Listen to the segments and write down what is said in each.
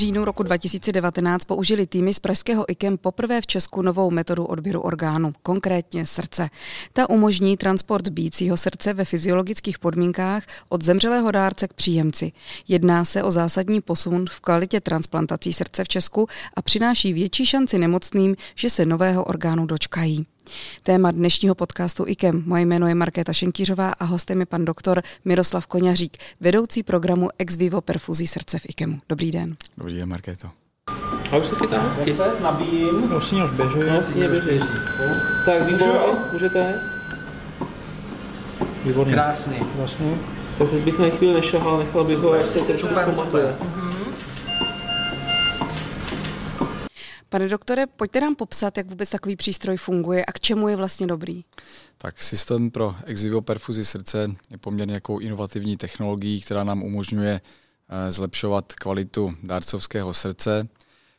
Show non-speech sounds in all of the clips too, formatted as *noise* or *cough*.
říjnu roku 2019 použili týmy z pražského IKEM poprvé v Česku novou metodu odběru orgánu, konkrétně srdce. Ta umožní transport bícího srdce ve fyziologických podmínkách od zemřelého dárce k příjemci. Jedná se o zásadní posun v kvalitě transplantací srdce v Česku a přináší větší šanci nemocným, že se nového orgánu dočkají. Téma dnešního podcastu IKEM. Moje jméno je Markéta Šenkýřová a hostem je pan doktor Miroslav Koňařík, vedoucí programu Ex Vivo perfuzí srdce v IKEMu. Dobrý den. Dobrý den, Markéto. A už se chytá hezky. Deset, nabíjím. Prosím, už běží. No, jasně, běží. Tak, výborně, můžete. Výborně. Krásný. Krásný. Tak teď bych na chvíli nešahal, nechal bych ho, až se trošku Super, Pane doktore, pojďte nám popsat, jak vůbec takový přístroj funguje a k čemu je vlastně dobrý. Tak systém pro ex vivo perfuzi srdce je poměrně jakou inovativní technologií, která nám umožňuje eh, zlepšovat kvalitu dárcovského srdce.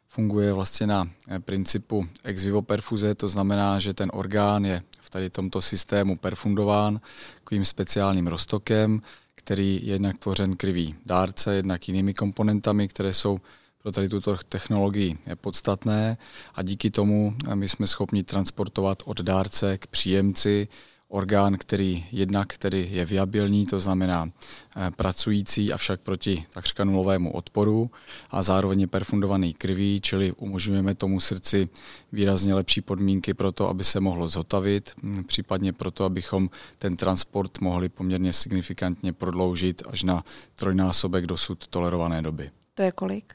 Funguje vlastně na eh, principu ex vivo perfuze, to znamená, že ten orgán je v tady tomto systému perfundován takovým speciálním roztokem, který je jednak tvořen krví dárce, jednak jinými komponentami, které jsou pro tady tuto technologii je podstatné a díky tomu eh, my jsme schopni transportovat od dárce k příjemci orgán, který jednak který je viabilní, to znamená eh, pracující, avšak proti takřka nulovému odporu a zároveň je perfundovaný krví, čili umožňujeme tomu srdci výrazně lepší podmínky pro to, aby se mohlo zotavit, hm, případně proto, abychom ten transport mohli poměrně signifikantně prodloužit až na trojnásobek dosud tolerované doby. To je kolik?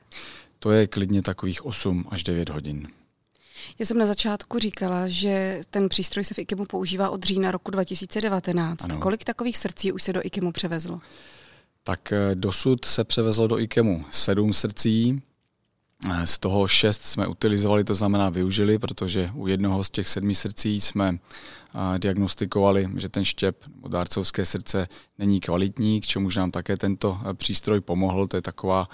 To je klidně takových 8 až 9 hodin. Já jsem na začátku říkala, že ten přístroj se v IKEMu používá od října roku 2019. Ano. Kolik takových srdcí už se do IKEMu převezlo? Tak eh, dosud se převezlo do IKEMu sedm srdcí, Eh, z toho šest jsme utilizovali, to znamená využili, protože u jednoho z těch sedmi srdcí jsme eh, diagnostikovali, že ten štěp nebo dárcovské srdce není kvalitní, k čemuž nám také tento přístroj pomohl. To je taková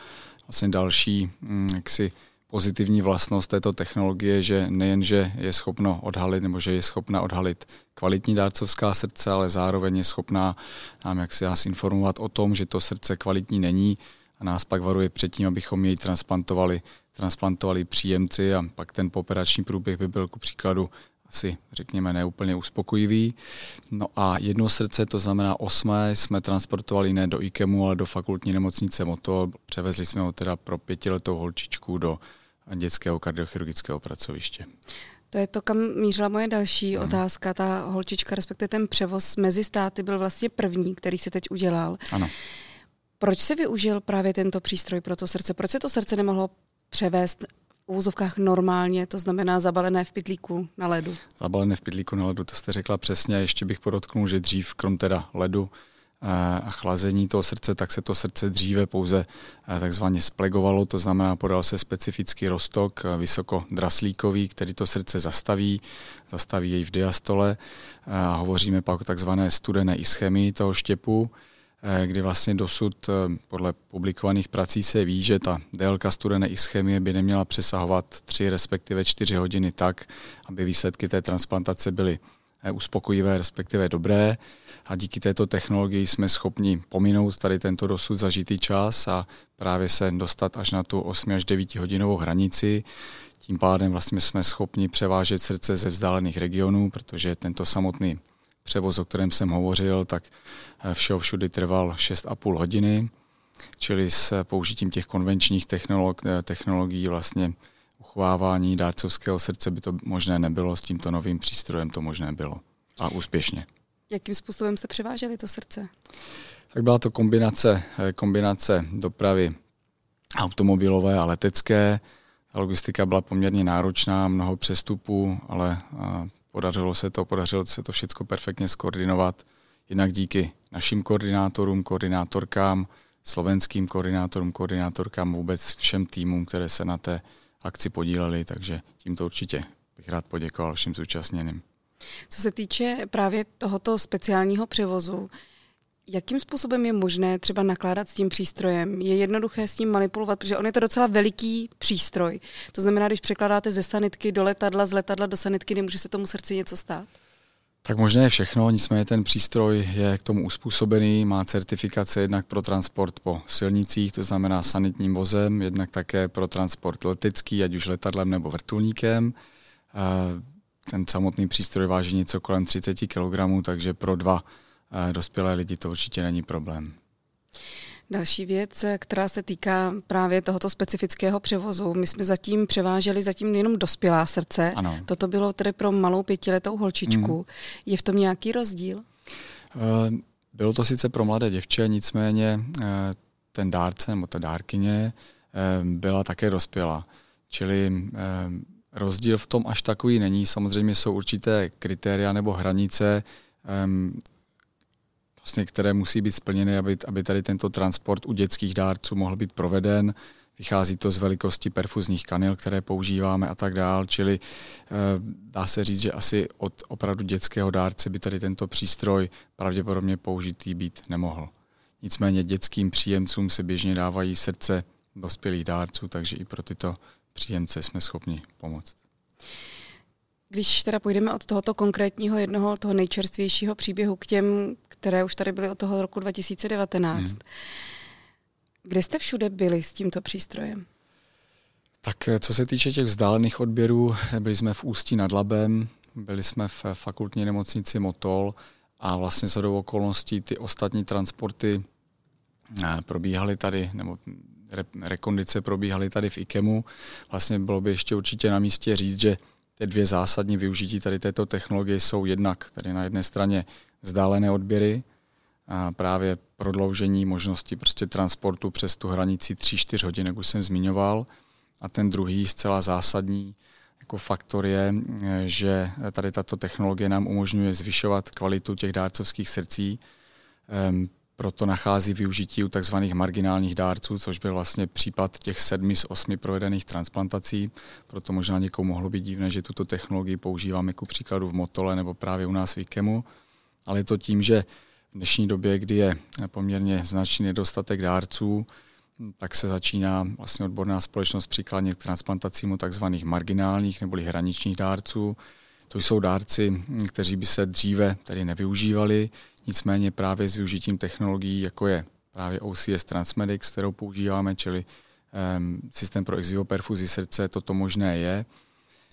vlastně další mm, jaksi pozitivní vlastnost této technologie, že nejen, že je schopno odhalit, nebo že je schopna odhalit kvalitní dárcovská srdce, ale zároveň je schopná nám jaksi nás informovat o tom, že to srdce kvalitní není, a nás pak varuje před tím, abychom jej transplantovali, transplantovali příjemci a pak ten poperační průběh by byl ku příkladu asi řekněme neúplně uspokojivý. No a jedno srdce, to znamená osmé, jsme transportovali ne do IKEMu, ale do fakultní nemocnice Moto. Převezli jsme ho teda pro pětiletou holčičku do dětského kardiochirurgického pracoviště. To je to, kam mířila moje další hmm. otázka. Ta holčička, respektive ten převoz mezi státy byl vlastně první, který se teď udělal. Ano. Proč se využil právě tento přístroj pro to srdce? Proč se to srdce nemohlo převést v úzovkách normálně, to znamená zabalené v pytlíku na ledu? Zabalené v pytlíku na ledu, to jste řekla přesně. Ještě bych podotknul, že dřív, krom teda ledu, eh, a chlazení toho srdce, tak se to srdce dříve pouze eh, takzvaně splegovalo, to znamená podal se specifický rostok, eh, vysokodraslíkový, který to srdce zastaví, zastaví jej v diastole. A hovoříme pak o takzvané studené ischemii toho štěpu, kdy vlastně dosud eh, podle publikovaných prací se ví, že ta délka studené ischemie by neměla přesahovat 3 respektive 4 hodiny tak, aby výsledky té transplantace byly eh, uspokojivé, respektive dobré. A díky této technologii jsme schopni pominout tady tento dosud zažitý čas a právě se dostat až na tu 8 až 9 hodinovou hranici. Tím pádem vlastně jsme schopni převážet srdce ze vzdálených regionů, protože tento samotný převoz, o kterém jsem hovořil, tak eh, všeho všudy trval 6,5 hodiny, čili s použitím těch konvenčních technolog, eh, technologií vlastně uchovávání dárcovského srdce by to možné nebylo, s tímto novým přístrojem to možné bylo. A úspěšně. Jakým způsobem jste převáželi to srdce? Tak byla to kombinace, eh, kombinace dopravy automobilové a letecké. Ta logistika byla poměrně náročná, mnoho přestupů, ale Podařilo se to, podařilo se to všechno perfektně skoordinovat, jednak díky našim koordinátorům, koordinátorkám, slovenským koordinátorům, koordinátorkám, vůbec všem týmům, které se na té akci podíleli, takže tímto určitě bych rád poděkoval všem zúčastněným. Co se týče právě tohoto speciálního převozu, Jakým způsobem je možné třeba nakládat s tím přístrojem? Je jednoduché s ním manipulovat, protože on je to docela veliký přístroj. To znamená, když překládáte ze sanitky do letadla, z letadla do sanitky, nemůže se tomu srdci něco stát? Tak možná je všechno, nicméně ten přístroj je k tomu uspůsobený, má certifikace jednak pro transport po silnicích, to znamená sanitním vozem, jednak také pro transport letecký, ať už letadlem nebo vrtulníkem. Ten samotný přístroj váží něco kolem 30 kg, takže pro dva dospělé lidi to určitě není problém. Další věc, která se týká právě tohoto specifického převozu. My jsme zatím převáželi zatím jenom dospělá srdce. Ano. Toto bylo tedy pro malou pětiletou holčičku. Mm. Je v tom nějaký rozdíl? Eh, bylo to sice pro mladé děvče, nicméně eh, ten dárce nebo ta dárkyně eh, byla také dospělá. Čili rozdíl v tom až takový není. Samozřejmě jsou určité kritéria nebo hranice, vlastně, které musí být splněny, aby, aby tady tento transport u dětských dárců mohl být proveden. Vychází to z velikosti perfuzních kanil, které používáme a tak dál, čili eh, dá se říct, že asi od opravdu dětského dárce by tady tento přístroj pravděpodobně použitý být nemohl. Nicméně dětským příjemcům se běžně dávají srdce dospělých dárců, takže i pro tyto příjemce jsme schopni pomoct. Když teda půjdeme od tohoto konkrétního jednoho, toho nejčerstvějšího příběhu k těm, které už tady byly od toho roku 2019, hmm. kde jste všude byli s tímto přístrojem? Tak eh, co se týče těch vzdálených odběrů, byli jsme v Ústí nad Labem, byli jsme v fakultní nemocnici Motol a vlastně se do okolností ty ostatní transporty eh, probíhaly tady, nebo rekondice probíhaly tady v IKEMu. Vlastně bylo by ještě určitě na místě říct, že ty dvě zásadní využití tady této technologie jsou jednak tady na jedné straně vzdálené odběry, a právě prodloužení možnosti prostě transportu přes tu hranici 3-4 hodin, jak už jsem zmiňoval. A ten druhý zcela zásadní jako faktor je, že tady tato technologie nám umožňuje zvyšovat kvalitu těch dárcovských srdcí. Proto nachází využití u tzv. marginálních dárců, což byl vlastně případ těch sedmi z osmi provedených transplantací. Proto možná někomu mohlo být divné, že tuto technologii používáme ku příkladu v Motole nebo právě u nás v IKEMu. Ale je to tím, že v dnešní době, kdy je poměrně značný nedostatek dárců, tak se začíná vlastně odborná společnost přiklánět k transplantacím u tzv. marginálních nebo hraničních dárců. To jsou dárci, kteří by se dříve tedy nevyužívali, nicméně právě s využitím technologií, jako je právě OCS Transmedics, kterou používáme, čili um, systém pro ex perfuzi srdce, toto možné je.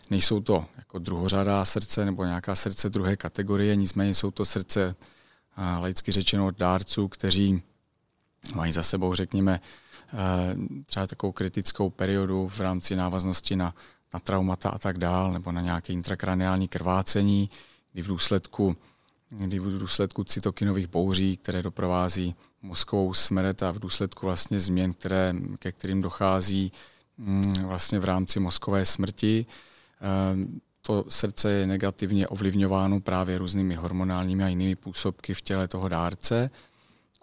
Nejsou to jako druhořadá srdce nebo nějaká srdce druhé kategorie, nicméně jsou to srdce laicky řečeno dárců, kteří mají za sebou, řekněme, třeba takovou kritickou periodu v rámci návaznosti na, na traumata a tak dál, nebo na nějaké intrakraniální krvácení, kdy v důsledku, kdy v důsledku cytokinových bouří, které doprovází mozkovou smrt a v důsledku vlastně změn, které, ke kterým dochází mm, vlastně v rámci mozkové smrti, to srdce je negativně ovlivňováno právě různými hormonálními a jinými působky v těle toho dárce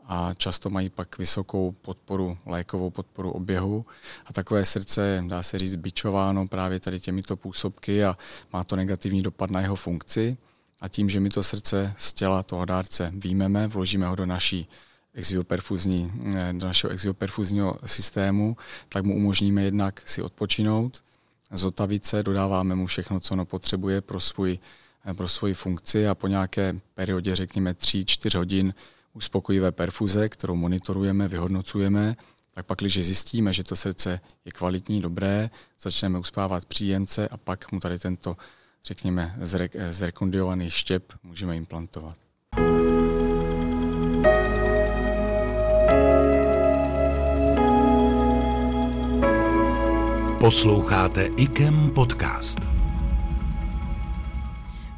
a často mají pak vysokou podporu, lékovou podporu oběhu. A takové srdce je, dá se říct, bičováno právě tady těmito působky a má to negativní dopad na jeho funkci a tím, že my to srdce z těla toho dárce výjmeme, vložíme ho do naší exioperfuzní, eh, do našeho exioperfuzního systému, tak mu umožníme jednak si odpočinout, zotavit se, dodáváme mu všechno, co ono potřebuje pro, svůj, eh, pro svoji funkci a po nějaké periodě, řekněme 3-4 hodin uspokojivé perfuze, kterou monitorujeme, vyhodnocujeme, tak pak, když zjistíme, že to srdce je kvalitní, dobré, začneme uspávat příjemce a pak mu tady tento, řekněme, zrekondiovaný štěp můžeme implantovat. Posloucháte IKEM podcast.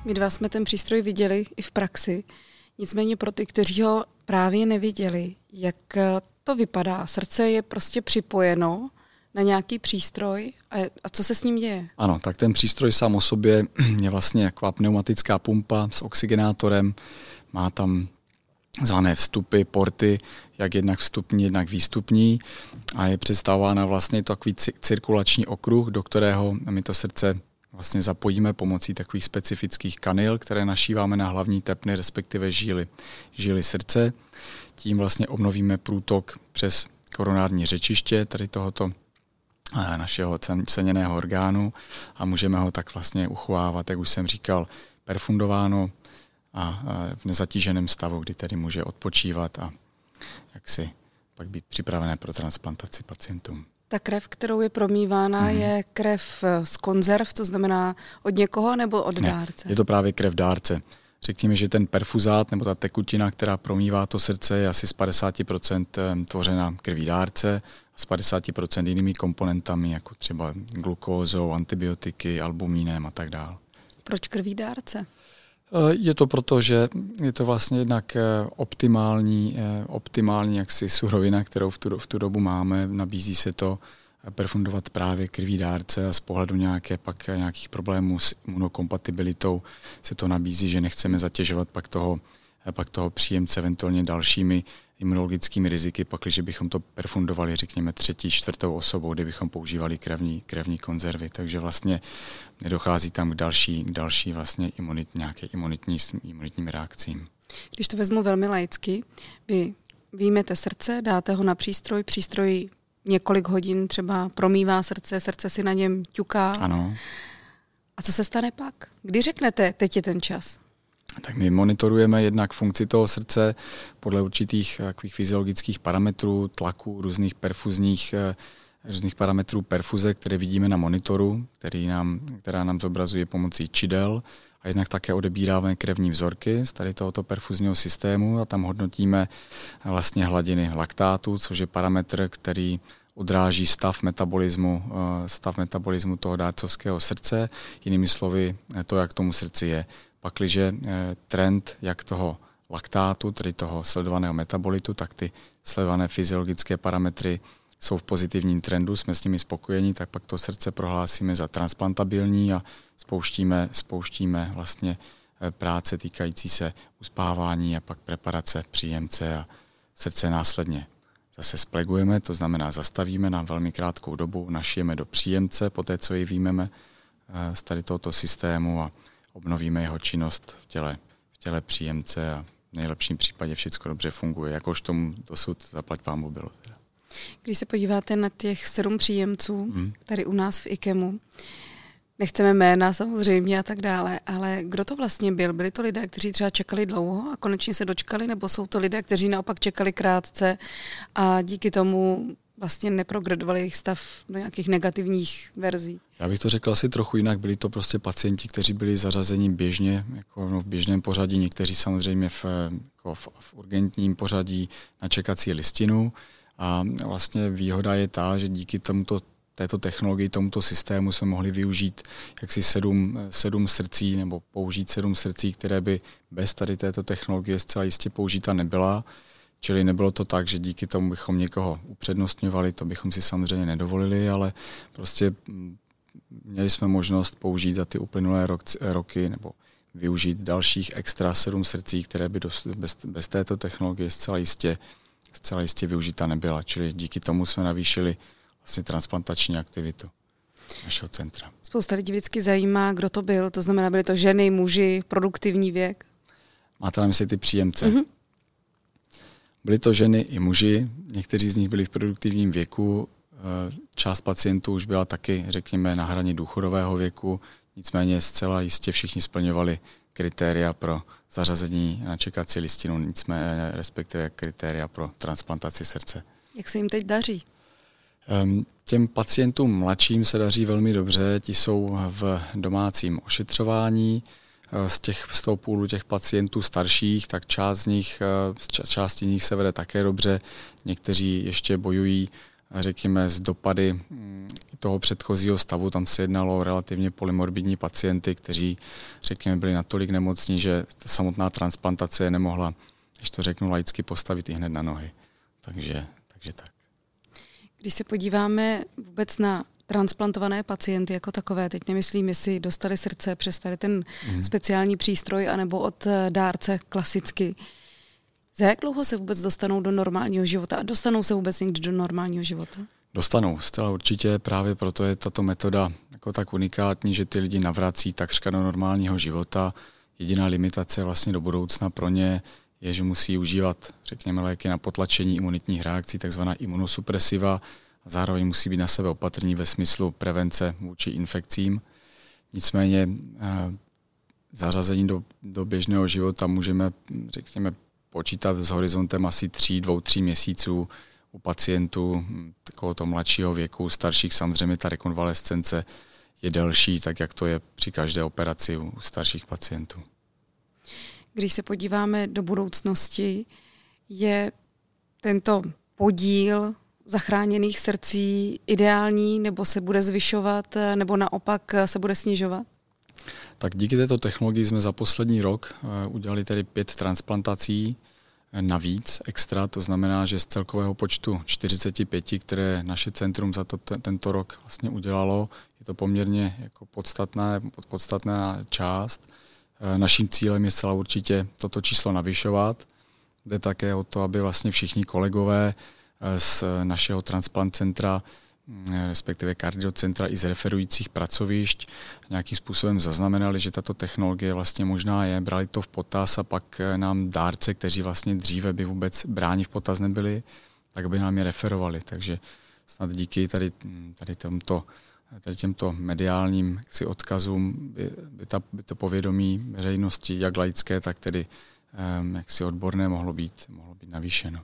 My dva jsme ten přístroj viděli i v praxi. Nicméně pro ty, kteří ho právě neviděli, jak to vypadá. Srdce je prostě připojeno na nějaký přístroj a, a co se s ním děje? Ano, tak ten přístroj sám o sobě *clears throat* je vlastně jako pneumatická pumpa s oxygenátorem. Má tam zvané vstupy, porty, jak jednak vstupní, jednak výstupní a je představována vlastně takový cirkulační okruh, do kterého my to srdce vlastně zapojíme pomocí takových specifických kanil, které našíváme na hlavní tepny, respektive žíly, žíly srdce. Tím vlastně obnovíme průtok přes koronární řečiště tady tohoto našeho ceněného orgánu a můžeme ho tak vlastně uchovávat, jak už jsem říkal, perfundováno a v nezatíženém stavu, kdy tedy může odpočívat a jak si pak být připravené pro transplantaci pacientům. Ta krev, kterou je promývána, mm. je krev z konzerv, to znamená od někoho nebo od ne, dárce? Je to právě krev dárce. Řekněme, že ten perfuzát nebo ta tekutina, která promývá to srdce, je asi z 50% tvořena krví dárce a z 50% jinými komponentami, jako třeba glukózou, antibiotiky, albumínem a tak dále. Proč krví dárce? Eh, je to proto, že je to vlastně jednak eh, optimální, eh, optimální jaksi surovina, kterou v tu, v tu dobu máme. Nabízí se to perfundovat právě krví dárce a z pohledu nějaké pak nějakých problémů s imunokompatibilitou se to nabízí, že nechceme zatěžovat pak toho, pak toho příjemce eventuálně dalšími imunologickými riziky, pakliže bychom to perfundovali, řekněme, třetí, čtvrtou osobou, kde bychom používali krevní, krevní konzervy. Takže vlastně nedochází tam k další, k další vlastně imunit, nějaké imunitní, imunitním reakcím. Když to vezmu velmi laicky, vy výjmete srdce, dáte ho na přístroj, přístroj několik hodin třeba promývá srdce, srdce si na něm ťuká. Ano. A co se stane pak? Kdy řeknete, teď je ten čas? Tak my monitorujeme jednak funkci toho srdce podle určitých takových fyziologických parametrů, tlaku, různých perfuzních eh, různých parametrů perfuze, které vidíme na monitoru, který nám, která nám zobrazuje pomocí čidel a jednak také odebíráme krevní vzorky z tady tohoto perfuzního systému a tam hodnotíme vlastně hladiny laktátu, což je parametr, který odráží stav metabolismu, eh, stav metabolismu toho dárcovského srdce, jinými slovy to, jak tomu srdci je. Pakliže eh, trend jak toho laktátu, tedy toho sledovaného metabolitu, tak ty sledované fyziologické parametry jsou v pozitivním trendu, jsme s nimi spokojeni, tak pak to srdce prohlásíme za transplantabilní a spouštíme, spouštíme vlastně eh, práce týkající se uspávání a pak preparace příjemce a srdce následně zase splegujeme, to znamená zastavíme na velmi krátkou dobu, našijeme do příjemce, poté co ji výjmeme eh, z tady tohoto systému a obnovíme jeho činnost v těle, v těle příjemce a v nejlepším případě všechno dobře funguje, jakož tomu dosud zaplať pámu bylo. Teda. Když se podíváte na těch sedm příjemců hmm. tady u nás v IKEMu, nechceme jména samozřejmě a tak dále, ale kdo to vlastně byl? Byli to lidé, kteří třeba čekali dlouho a konečně se dočkali, nebo jsou to lidé, kteří naopak čekali krátce a díky tomu vlastně neprogradovali jejich stav do nějakých negativních verzí? Já bych to řekl asi trochu jinak. Byli to prostě pacienti, kteří byli zařazeni běžně, jako no, v běžném pořadí, někteří samozřejmě v, jako v, v urgentním pořadí na čekací listinu. A vlastně výhoda je ta, že díky tomuto této technologii, tomuto systému jsme mohli využít jaksi sedm, sedm srdcí nebo použít sedm srdcí, které by bez tady této technologie zcela jistě použita nebyla. Čili nebylo to tak, že díky tomu bychom někoho upřednostňovali, to bychom si samozřejmě nedovolili, ale prostě měli jsme možnost použít za ty uplynulé rok, roky nebo využít dalších extra sedm srdcí, které by dost, bez, bez této technologie zcela jistě, zcela jistě využita nebyla. Čili díky tomu jsme navýšili vlastně transplantační aktivitu našeho centra. Spousta lidí vždycky zajímá, kdo to byl, to znamená, byly to ženy, muži, produktivní věk? Máte na mysli ty příjemce? Mm-hmm. Byly to ženy i muži, někteří z nich byli v produktivním věku, eh, část pacientů už byla taky, řekněme, na hraně důchodového věku, nicméně zcela jistě všichni splňovali kritéria pro zařazení na čekací listinu, nicméně respektive kritéria pro transplantaci srdce. Jak se jim teď daří? Těm pacientům mladším se daří velmi dobře, ti jsou v domácím ošetřování, Eh, z, těch, z toho půlu těch pacientů starších, tak část z nich, eh, části z nich se vede také dobře, někteří ještě bojují řekněme, z dopady mm, toho předchozího stavu. Tam se jednalo o relativně polymorbidní pacienty, kteří, řekněme, byli natolik nemocní, že samotná transplantace je nemohla, když to řeknu laicky, postavit i hned na nohy. Takže, takže tak. Když se podíváme vůbec na transplantované pacienty jako takové, teď nemyslím, jestli dostali srdce přes tady ten mm. speciální přístroj, anebo od eh, dárce klasicky. Za jak dlouho se vůbec dostanou do normálního života? A dostanou se vůbec někdy do normálního života? Dostanou, zcela určitě, právě proto je tato metoda jako tak unikátní, že ty lidi navrací takřka do normálního života. Jediná limitace vlastně do budoucna pro ně je, že musí užívat, řekněme, léky na potlačení imunitních reakcí, takzvaná imunosupresiva, zároveň musí být na sebe opatrní ve smyslu prevence vůči infekcím. Nicméně eh, zařazení do, do běžného života můžeme, řekněme, počítat s horizontem asi tří, dvou, tří měsíců u pacientů takového to mladšího věku, starších samozřejmě ta rekonvalescence je delší, tak jak to je při každé operaci u starších pacientů. Když se podíváme do budoucnosti, je tento podíl zachráněných srdcí ideální, nebo se bude zvyšovat, nebo naopak se bude snižovat? Tak díky této technologii jsme za poslední rok eh, udělali tedy pět transplantací eh, navíc extra, to znamená, že z celkového počtu 45, které naše centrum za to, tento rok vlastně udělalo, je to poměrně jako podstatná, podstatná část. Eh, naším cílem je zcela určitě toto číslo navyšovat. Jde také o to, aby vlastně všichni kolegové z našeho transplant centra respektive kardiocentra i z referujících pracovišť nějakým způsobem zaznamenali, že tato technologie vlastně možná je, brali to v potaz a pak nám dárce, kteří vlastně dříve by vůbec bráni v potaz nebyli, tak by nám je referovali. Takže snad díky tady, tady tomto tady těmto mediálním si odkazům by, by, ta, by to povědomí veřejnosti, jak laické, tak tedy um, jaksi odborné mohlo být, mohlo být navýšeno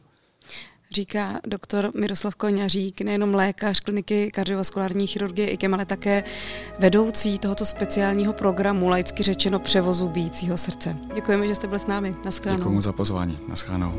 říká doktor Miroslav Koňařík, nejenom lékař kliniky kardiovaskulární chirurgie IKEM, ale také vedoucí tohoto speciálního programu, laicky řečeno převozu bíjícího srdce. Děkujeme, že jste byl s námi. Naschledanou. Děkuji za pozvání. Naschledanou.